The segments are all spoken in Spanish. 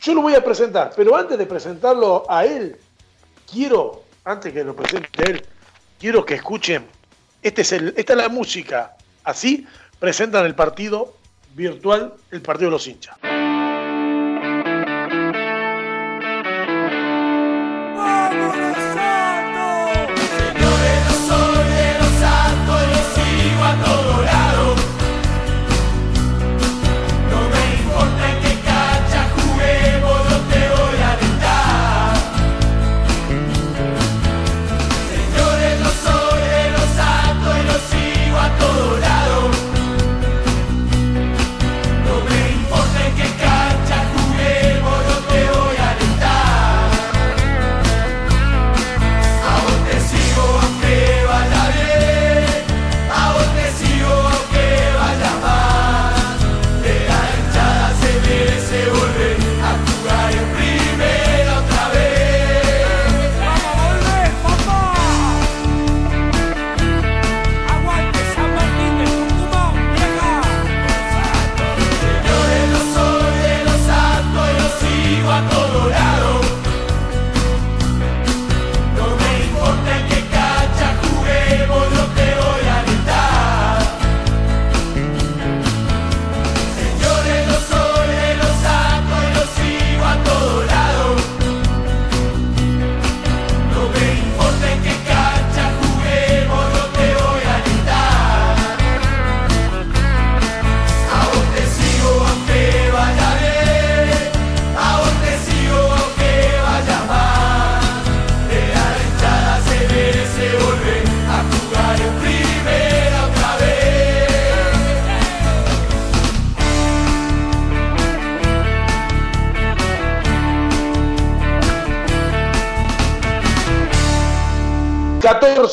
Yo lo voy a presentar, pero antes de presentarlo a él, quiero, antes que lo presente él, quiero que escuchen, este es el, esta es la música, así presentan el partido virtual, el partido de los hinchas.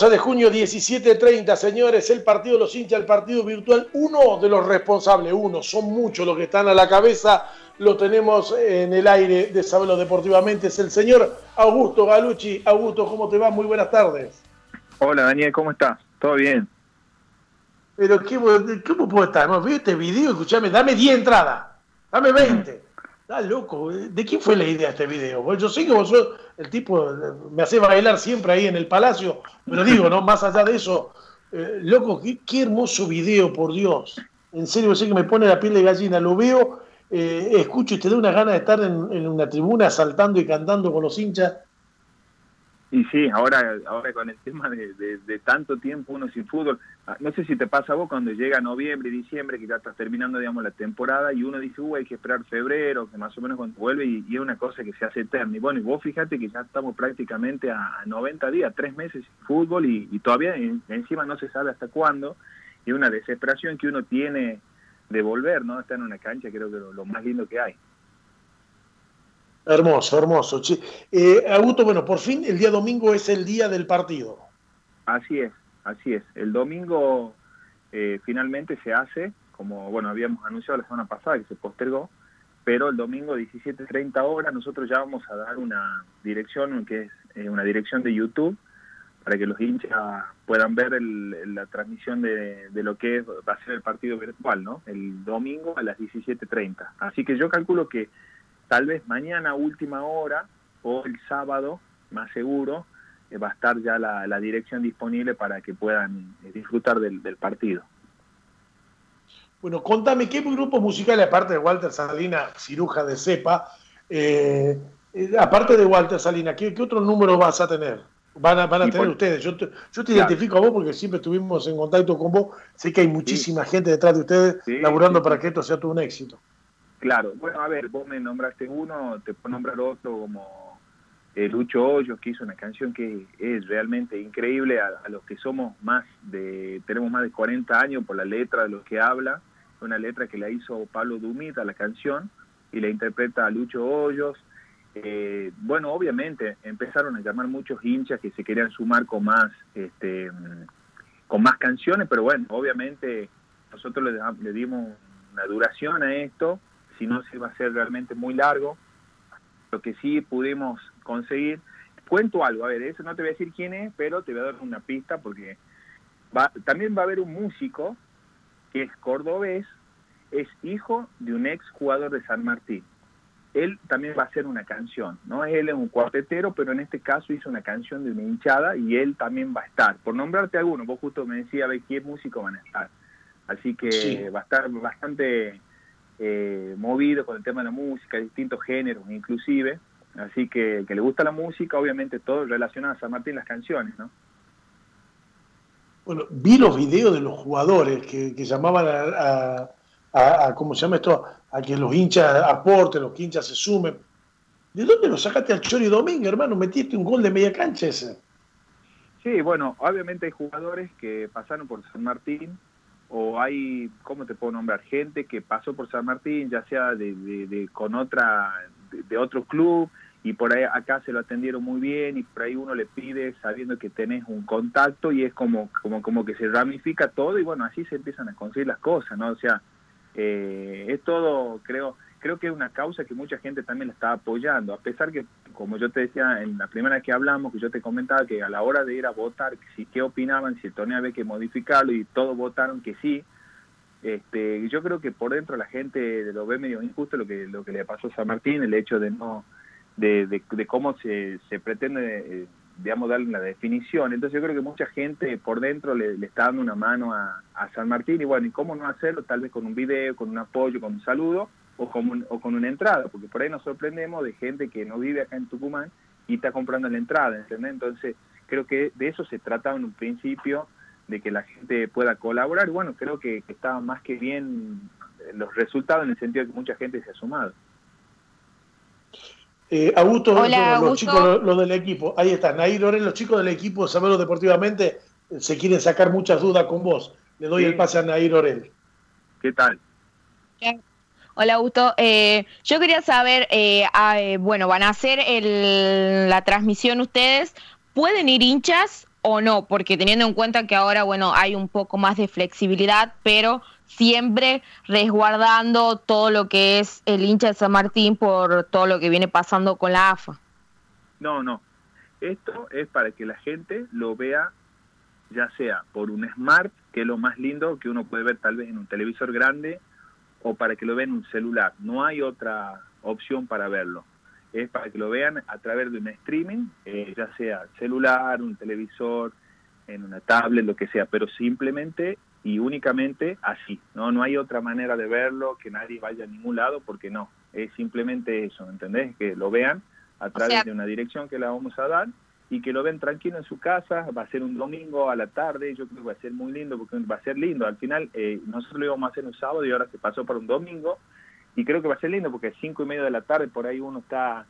De junio, 17.30, señores, el partido de los hinchas, el partido virtual, uno de los responsables, uno, son muchos los que están a la cabeza, lo tenemos en el aire de Sabelo Deportivamente, es el señor Augusto Galucci. Augusto, ¿cómo te va? Muy buenas tardes. Hola Daniel, ¿cómo estás? ¿Todo bien? Pero ¿cómo puedo estar? ¿No? este video, escúchame, dame 10 entradas, dame 20. Estás loco, ¿de quién fue la idea de este video? Yo sé que vos sos el tipo, me hace bailar siempre ahí en el palacio, pero digo, ¿no? Más allá de eso, eh, loco, qué, hermoso video, por Dios. En serio, sé que me pone la piel de gallina, lo veo, eh, escucho y te da una gana de estar en, una tribuna saltando y cantando con los hinchas. Y sí, ahora, ahora con el tema de, tanto tiempo uno sin fútbol, ah, no sé si te pasa a vos cuando llega noviembre, y diciembre, que ya estás terminando, digamos, la temporada y uno dice, uy, hay que esperar febrero, que más o menos cuando vuelve y, es una cosa que se hace eterna. Y bueno, y vos fíjate que ya estamos prácticamente a 90 días, tres meses sin fútbol y, todavía encima no se sabe hasta cuándo y una desesperación que uno tiene de volver, ¿no? Estar en una cancha creo que lo más lindo que hay. Hermoso, hermoso. Eh, Augusto, bueno, por fin el día domingo es el día del partido. Así es, así es. El domingo eh, finalmente se hace, como bueno habíamos anunciado la semana pasada que se postergó, pero el domingo 17.30 horas nosotros ya vamos a dar una dirección que es eh, una dirección de YouTube para que los hinchas puedan ver la transmisión de, de, lo que va a ser el partido virtual, ¿no? El domingo a las 17.30. Así que yo calculo que tal vez mañana última hora o el sábado, más seguro, eh, va a estar ya la, dirección disponible para que puedan eh, disfrutar del, partido. Bueno, contame, ¿qué grupos musicales, aparte de Walter Salina, ciruja de cepa, eh, aparte de Walter Salina, ¿qué, otro número vas a tener? Van a, van a tener ustedes. Yo te, yo te identifico a vos porque siempre estuvimos en contacto con vos. Sé que hay muchísima gente detrás de ustedes laburando para que esto sea todo un éxito. Claro, bueno, a ver, vos me nombraste uno, te puedo nombrar otro como eh, Lucho Hoyos, que hizo una canción que es realmente increíble a, los que somos más de, tenemos más de 40 años por la letra de lo que habla, una letra que la hizo Pablo Dumit a la canción y la interpreta Lucho Hoyos. Eh, bueno, obviamente empezaron a llamar muchos hinchas que se querían sumar con más, este, con más canciones, pero bueno, obviamente nosotros le, le dimos una duración a esto si no se va a ser realmente muy largo. Lo que sí pudimos conseguir, cuento algo, a ver, eso no te voy a decir quién es, pero te voy a dar una pista porque va, también va a haber un músico que es cordobés, es hijo de un ex jugador de San Martín. él también va a hacer una canción, ¿no? Él es un cuartetero, pero en este caso hizo una canción de una hinchada y él también va a estar. Por nombrarte alguno, vos justo me decías, a qué músicos van a estar. Así que va a estar bastante eh, movido con el tema de la música, distintos géneros inclusive. Así que que le gusta la música, obviamente todo relacionado a San Martín, las canciones, ¿no? Bueno, vi los videos de los jugadores que, llamaban a, a, ¿cómo se llama esto? A que los hinchas aporten, los hinchas se sumen. ¿De dónde lo sacaste al Chori Domingo, hermano? Metiste un gol de media cancha ese. Sí, bueno, obviamente hay jugadores que pasaron por San Martín, o hay, ¿cómo te puedo nombrar? Gente que pasó por San Martín, ya sea de, de, con otra, de, otro club, y por ahí acá se lo atendieron muy bien, y por ahí uno le pide sabiendo que tenés un contacto, y es como, como, como que se ramifica todo, y bueno, así se empiezan a conseguir las cosas, ¿no? O sea, eh, es todo, creo, creo que es una causa que mucha gente también la está apoyando, a pesar que, como yo te decía en la primera que hablamos, que yo te comentaba que a la hora de ir a votar, si qué opinaban, si el torneo había que modificarlo y todos votaron que sí, este, yo creo que por dentro la gente lo ve medio injusto lo que lo que le pasó a San Martín, el hecho de no de, de, cómo se, se pretende eh, darle una definición. Entonces yo creo que mucha gente por dentro le, está dando una mano a, a, San Martín y bueno, ¿y cómo no hacerlo? Tal vez con un video, con un apoyo, con un saludo, o con, o con una entrada, porque por ahí nos sorprendemos de gente que no vive acá en Tucumán y está comprando la entrada, ¿entendés? Entonces, creo que de eso se trataba en un principio, de que la gente pueda colaborar. Bueno, creo que, que estaba más que bien los resultados en el sentido de que mucha gente se ha sumado. Eh, Augusto, los, chicos, los, del equipo, ahí están, Nair Orel, los chicos del equipo de Saberlo Deportivamente se quieren sacar muchas dudas con vos. Le doy el pase a Nair Orel. ¿Qué tal? Hola, Augusto. Eh, yo quería saber, eh, ah, eh, bueno, van a hacer la transmisión ustedes, ¿pueden ir hinchas o no? Porque teniendo en cuenta que ahora, bueno, hay un poco más de flexibilidad, pero siempre resguardando todo lo que es el hincha de San Martín por todo lo que viene pasando con la AFA. No, no. Esto es para que la gente lo vea ya sea por un smart, que es lo más lindo que uno puede ver tal vez en un televisor grande, o para que lo vean en un celular. No hay otra opción para verlo. Es para que lo vean a través de un streaming, eh, ya sea celular, un televisor, en una tablet, lo que sea, pero simplemente y únicamente así. No, no hay otra manera de verlo, que nadie vaya a ningún lado, porque no. Es simplemente eso, ¿entendés? Que lo vean a través de una dirección que la vamos a dar y que lo ven tranquilo en su casa, va a ser un domingo a la tarde, yo creo que va a ser muy lindo porque va a ser lindo, al final eh, nosotros lo íbamos a hacer un sábado y ahora se pasó para un domingo y creo que va a ser lindo porque a cinco y media de la tarde por ahí uno está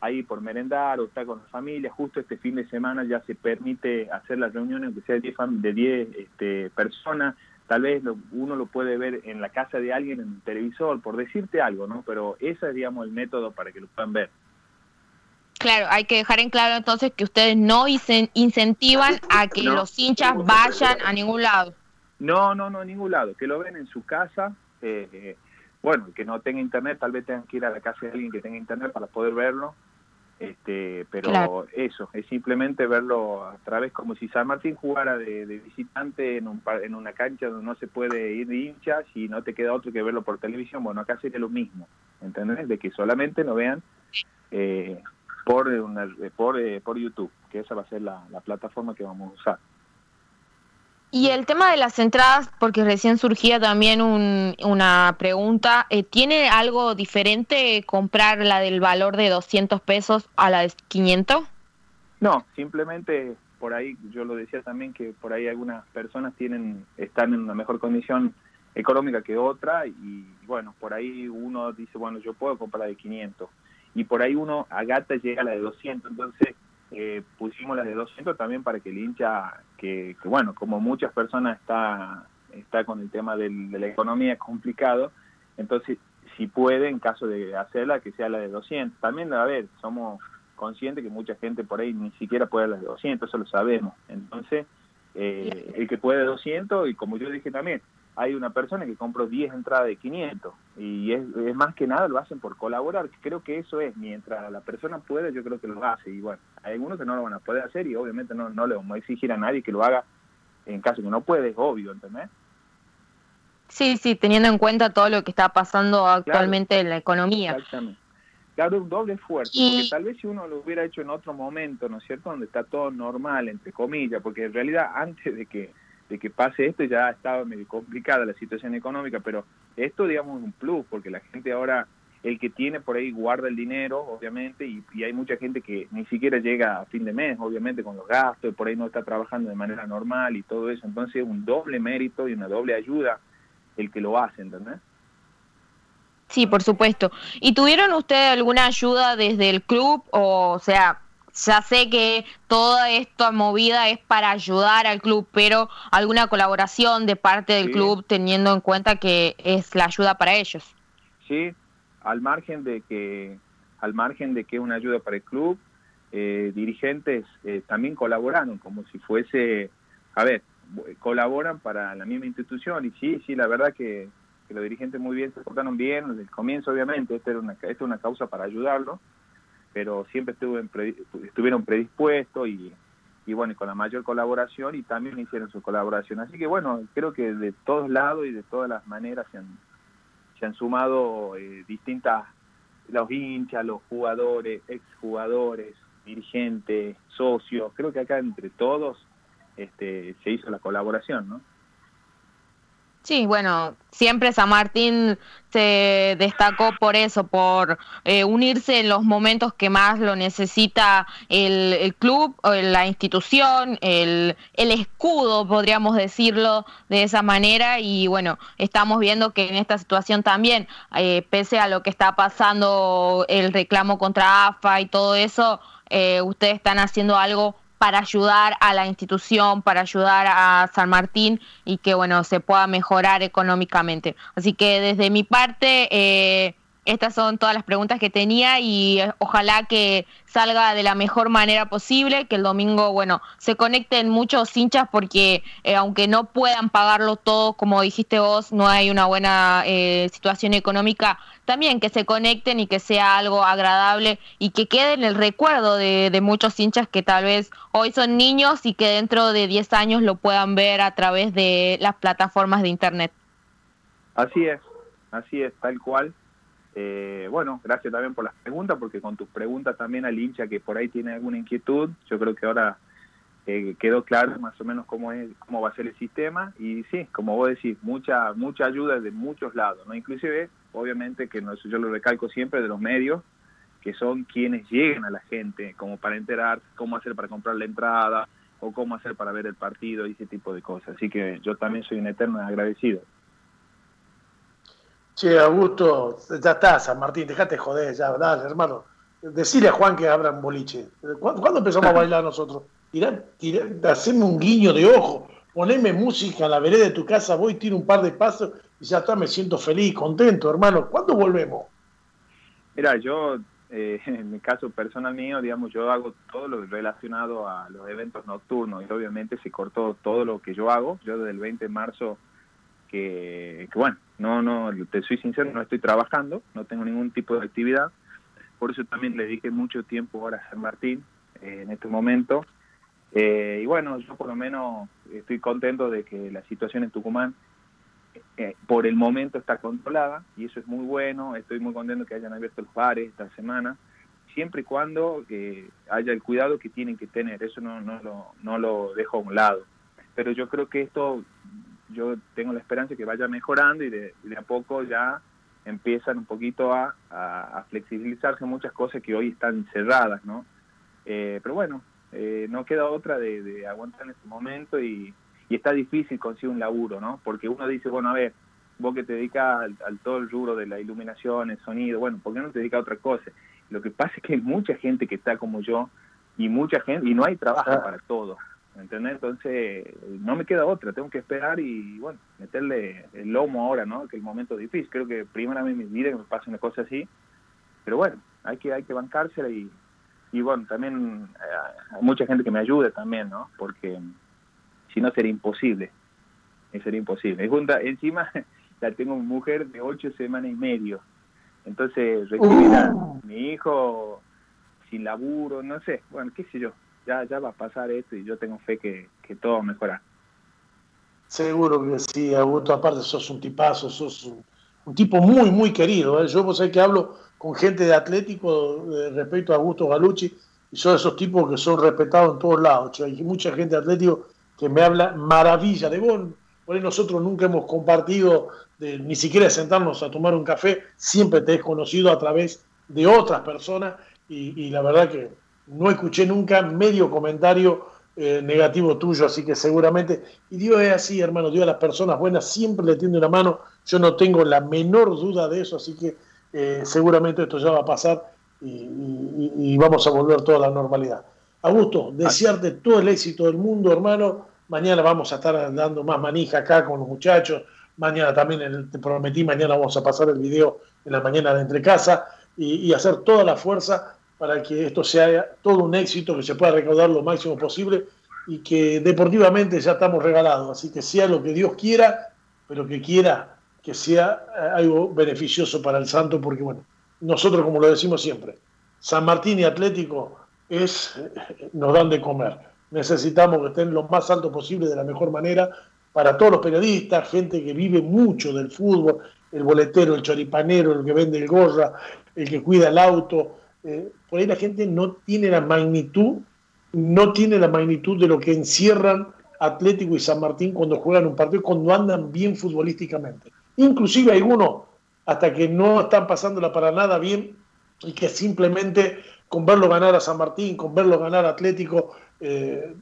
ahí por merendar o está con la familia, justo este fin de semana ya se permite hacer las reuniones aunque sea de 10 este, personas, tal vez uno lo puede ver en la casa de alguien en el televisor, por decirte algo, ¿no? Pero ese es, digamos, el método para que lo puedan ver. Claro, hay que dejar en claro entonces que ustedes no incentivan a que los hinchas vayan a ningún lado. No, no, no, a ningún lado. Que lo ven en su casa. Eh, eh, bueno, que no tenga internet, tal vez tengan que ir a la casa de alguien que tenga internet para poder verlo. Este, pero eso, es simplemente verlo a través, como si San Martín jugara de, visitante en, un, en una cancha donde no se puede ir de hinchas y no te queda otro que verlo por televisión. Bueno, acá sería lo mismo, ¿entendés? De que solamente lo vean eh, por, una, por, eh, por YouTube, que esa va a ser la, plataforma que vamos a usar. Y el tema de las entradas, porque recién surgía también una pregunta, eh, ¿tiene algo diferente comprar la del valor de 200 pesos a la de 500? No, simplemente por ahí, yo lo decía también que por ahí algunas personas tienen están en una mejor condición económica que otra y bueno, por ahí uno dice, bueno, yo puedo comprar la de 500 y por ahí uno a gata llega a la de 200, entonces eh, pusimos la de 200 también para que el hincha, que, bueno, como muchas personas está, está con el tema de la economía complicado, entonces si puede, en caso de hacerla, que sea la de 200. También, a ver, somos conscientes que mucha gente por ahí ni siquiera puede la de 200, eso lo sabemos. Entonces, eh, el que puede 200, y como yo dije también, hay una persona que compró 10 entradas de 500 y es, más que nada lo hacen por colaborar. Creo que eso es, mientras la persona puede, yo creo que lo hace. Y bueno, hay algunos que no lo van a poder hacer y obviamente no, no le vamos a exigir a nadie que lo haga en caso que no puede, es obvio, ¿entendés? Sí, sí, teniendo en cuenta todo lo que está pasando actualmente en la economía. Exactamente. claro, un doble esfuerzo, porque tal vez si uno lo hubiera hecho en otro momento, ¿no es cierto?, donde está todo normal, entre comillas, porque en realidad antes de que, de que pase esto ya estaba medio complicada la situación económica, pero esto, digamos, es un plus, porque la gente ahora, el que tiene por ahí guarda el dinero, obviamente, y, y hay mucha gente que ni siquiera llega a fin de mes, obviamente, con los gastos, y por ahí no está trabajando de manera normal y todo eso, entonces es un doble mérito y una doble ayuda el que lo hace, ¿entendés? Sí, por supuesto. ¿Y tuvieron ustedes alguna ayuda desde el club? O, sea, ya sé que toda esta movida es para ayudar al club, pero alguna colaboración de parte del club teniendo en cuenta que es la ayuda para ellos. Sí, al margen de que al margen de que es una ayuda para el club, eh, dirigentes eh, también colaboraron como si fuese, a ver, colaboran para la misma institución y sí, sí, la verdad que los dirigentes muy bien se portaron bien desde el comienzo, obviamente, esta era una, esta es una causa para ayudarlo, pero siempre estuvieron predispuestos y, y bueno, con la mayor colaboración y también hicieron su colaboración. Así que bueno, creo que de todos lados y de todas las maneras se han, se han sumado eh, distintas, los hinchas, los jugadores, exjugadores, dirigentes, socios, creo que acá entre todos este, se hizo la colaboración, ¿no? Sí, bueno, siempre San Martín se destacó por eso, por eh, unirse en los momentos que más lo necesita el, el club, la institución, el, el, escudo, podríamos decirlo de esa manera. Y bueno, estamos viendo que en esta situación también, eh, pese a lo que está pasando, el reclamo contra AFA y todo eso, eh, ustedes están haciendo algo para ayudar a la institución, para ayudar a San Martín y que bueno se pueda mejorar económicamente. Así que desde mi parte eh, estas son todas las preguntas que tenía y eh, ojalá que salga de la mejor manera posible, que el domingo, bueno, se conecten muchos hinchas porque eh, aunque no puedan pagarlo todo, como dijiste vos, no hay una buena eh, situación económica, también que se conecten y que sea algo agradable y que quede en el recuerdo de, de muchos hinchas que tal vez hoy son niños y que dentro de 10 años lo puedan ver a través de las plataformas de Internet. Así es, así es, tal cual eh, bueno, gracias también por las preguntas, porque con tus preguntas también al hincha que por ahí tiene alguna inquietud, yo creo que ahora eh, quedó claro más o menos cómo es cómo va a ser el sistema y sí, como vos decís, mucha mucha ayuda de muchos lados, no inclusive obviamente que no, yo lo recalco siempre de los medios que son quienes llegan a la gente como para enterar cómo hacer para comprar la entrada o cómo hacer para ver el partido y ese tipo de cosas. Así que yo también soy un eterno agradecido. Che, Augusto, ya está, San Martín, dejate joder, ya, dale, hermano. Decirle a Juan que abra un boliche. ¿Cuándo, empezamos a bailar nosotros? Tirá, haceme un guiño de ojo, poneme música a la vereda de tu casa, voy, tiro un par de pasos y ya está, me siento feliz, contento, hermano. ¿Cuándo volvemos? Mira, yo, eh, en mi caso personal mío, digamos, yo hago todo lo relacionado a los eventos nocturnos y obviamente se cortó todo lo que yo hago. Yo desde el 20 de marzo que, bueno, no, no, te soy sincero, no estoy trabajando, no tengo ningún tipo de actividad, por eso también le dediqué mucho tiempo ahora a San Martín eh, en este momento. Eh, y bueno, yo por lo menos estoy contento de que la situación en Tucumán eh, por el momento está controlada y eso es muy bueno. Estoy muy contento que hayan abierto los bares esta semana, siempre y cuando haya el cuidado que tienen que tener. Eso no, no, lo, no lo dejo a un lado. Pero yo creo que esto yo tengo la esperanza de que vaya mejorando y de, a poco ya empiezan un poquito a, flexibilizarse muchas cosas que hoy están cerradas, ¿no? Eh, pero bueno, eh, no queda otra de, aguantar en este momento y, está difícil conseguir un laburo, ¿no? Porque uno dice, bueno, a ver, vos que te dedicas al, todo el rubro de la iluminación, el sonido, bueno, ¿por qué no te dedicas a otra cosa? Lo que pasa es que hay mucha gente que está como yo y mucha gente, y no hay trabajo ah. para todos. ¿Entendés? Entonces, no me queda otra, tengo que esperar y, bueno, meterle el lomo ahora, ¿no? Que el momento es difícil, creo que primero vez en mi vida que me pase una cosa así, pero bueno, hay que, hay que bancársela y, y bueno, también eh, hay mucha gente que me ayude también, ¿no? Porque si no sería imposible, sería imposible. Y junta, encima ya tengo una mujer de ocho semanas y medio, entonces recibir a uh. mi hijo sin laburo, no sé, bueno, qué sé yo, ya, ya va a pasar esto y yo tengo fe que, que todo va a mejorar. Seguro que sí, Augusto, aparte sos un tipazo, sos un, tipo muy, muy querido. ¿eh? Yo pues sé que hablo con gente de Atlético eh, respecto a Augusto Galucci, y son esos tipos que son respetados en todos lados. hay mucha gente de Atlético que me habla maravilla de vos. Por ahí nosotros nunca hemos compartido, ni siquiera sentarnos a tomar un café, siempre te he conocido a través de otras personas y, la verdad que no escuché nunca medio comentario eh, negativo tuyo, así que seguramente, y Dios es así, hermano, Dios a las personas buenas siempre le tiende una mano, yo no tengo la menor duda de eso, así que eh, seguramente esto ya va a pasar y, vamos a volver toda la normalidad. Augusto, desearte todo el éxito del mundo, hermano. Mañana vamos a estar dando más manija acá con los muchachos. Mañana también, te prometí, mañana vamos a pasar el video en la mañana de entre casa y, hacer toda la fuerza para que esto sea todo un éxito, que se pueda recaudar lo máximo posible y que deportivamente ya estamos regalados. Así que sea lo que Dios quiera, pero que quiera que sea eh, algo beneficioso para el santo, porque bueno, nosotros como lo decimos siempre, San Martín y Atlético es, eh, nos dan de comer. Necesitamos que estén lo más alto posible de la mejor manera para todos los periodistas, gente que vive mucho del fútbol, el boletero, el choripanero, el que vende el gorra, el que cuida el auto. Eh, por ahí la gente no tiene la magnitud, no tiene la magnitud de lo que encierran Atlético y San Martín cuando juegan un partido, cuando andan bien futbolísticamente. Inclusive algunos, hasta que no están pasándola para nada bien y que simplemente con verlo ganar a San Martín, con verlo ganar a Atlético, eh,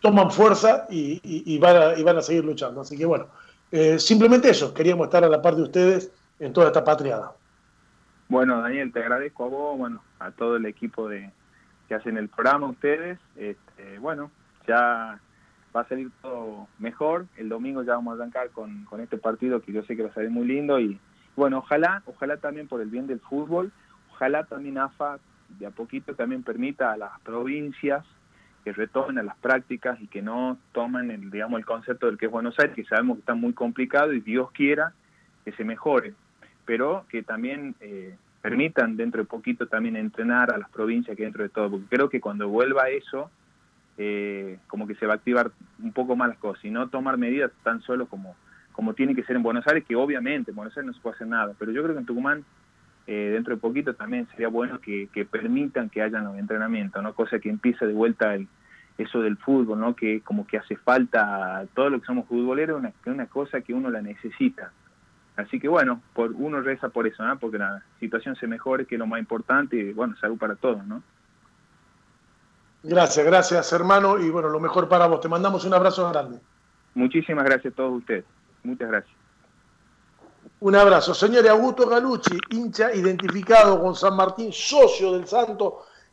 toman fuerza y, van a, seguir luchando. Así que bueno, eh, simplemente eso, queríamos estar a la par de ustedes en toda esta patriada. Bueno, Daniel, te agradezco a vos, bueno, a todo el equipo de que hacen el programa, ustedes. Este, bueno, ya va a salir todo mejor. El domingo ya vamos a arrancar con, con este partido que yo sé que va a salir muy lindo y bueno, ojalá, ojalá también por el bien del fútbol, ojalá también AFA de a poquito también permita a las provincias que retomen a las prácticas y que no tomen el, digamos, el concepto del que es Buenos Aires, que sabemos que está muy complicado y Dios quiera que se mejore, pero que también eh, permitan dentro de poquito también entrenar a las provincias que dentro de todo, porque creo que cuando vuelva eso, eh, como que se va a activar un poco más las cosas y no tomar medidas tan solo como, como tiene que ser en Buenos Aires, que obviamente en Buenos Aires no se puede hacer nada, pero yo creo que en Tucumán eh, dentro de poquito también sería bueno que, permitan que hayan los entrenamientos, ¿no? Cosa que empiece de vuelta el, eso del fútbol, ¿no? Que como que hace falta todo lo que somos futboleros, una, una cosa que uno la necesita. Así que bueno, por uno reza por eso, ¿no? Porque la situación se mejore, que es lo más importante, y bueno, salud para todos, ¿no? Gracias, gracias hermano y bueno, lo mejor para vos. Te mandamos un abrazo grande. Muchísimas gracias a todos ustedes. Muchas gracias. Un abrazo. Señor Augusto Galucci, hincha identificado con San Martín, socio del Santo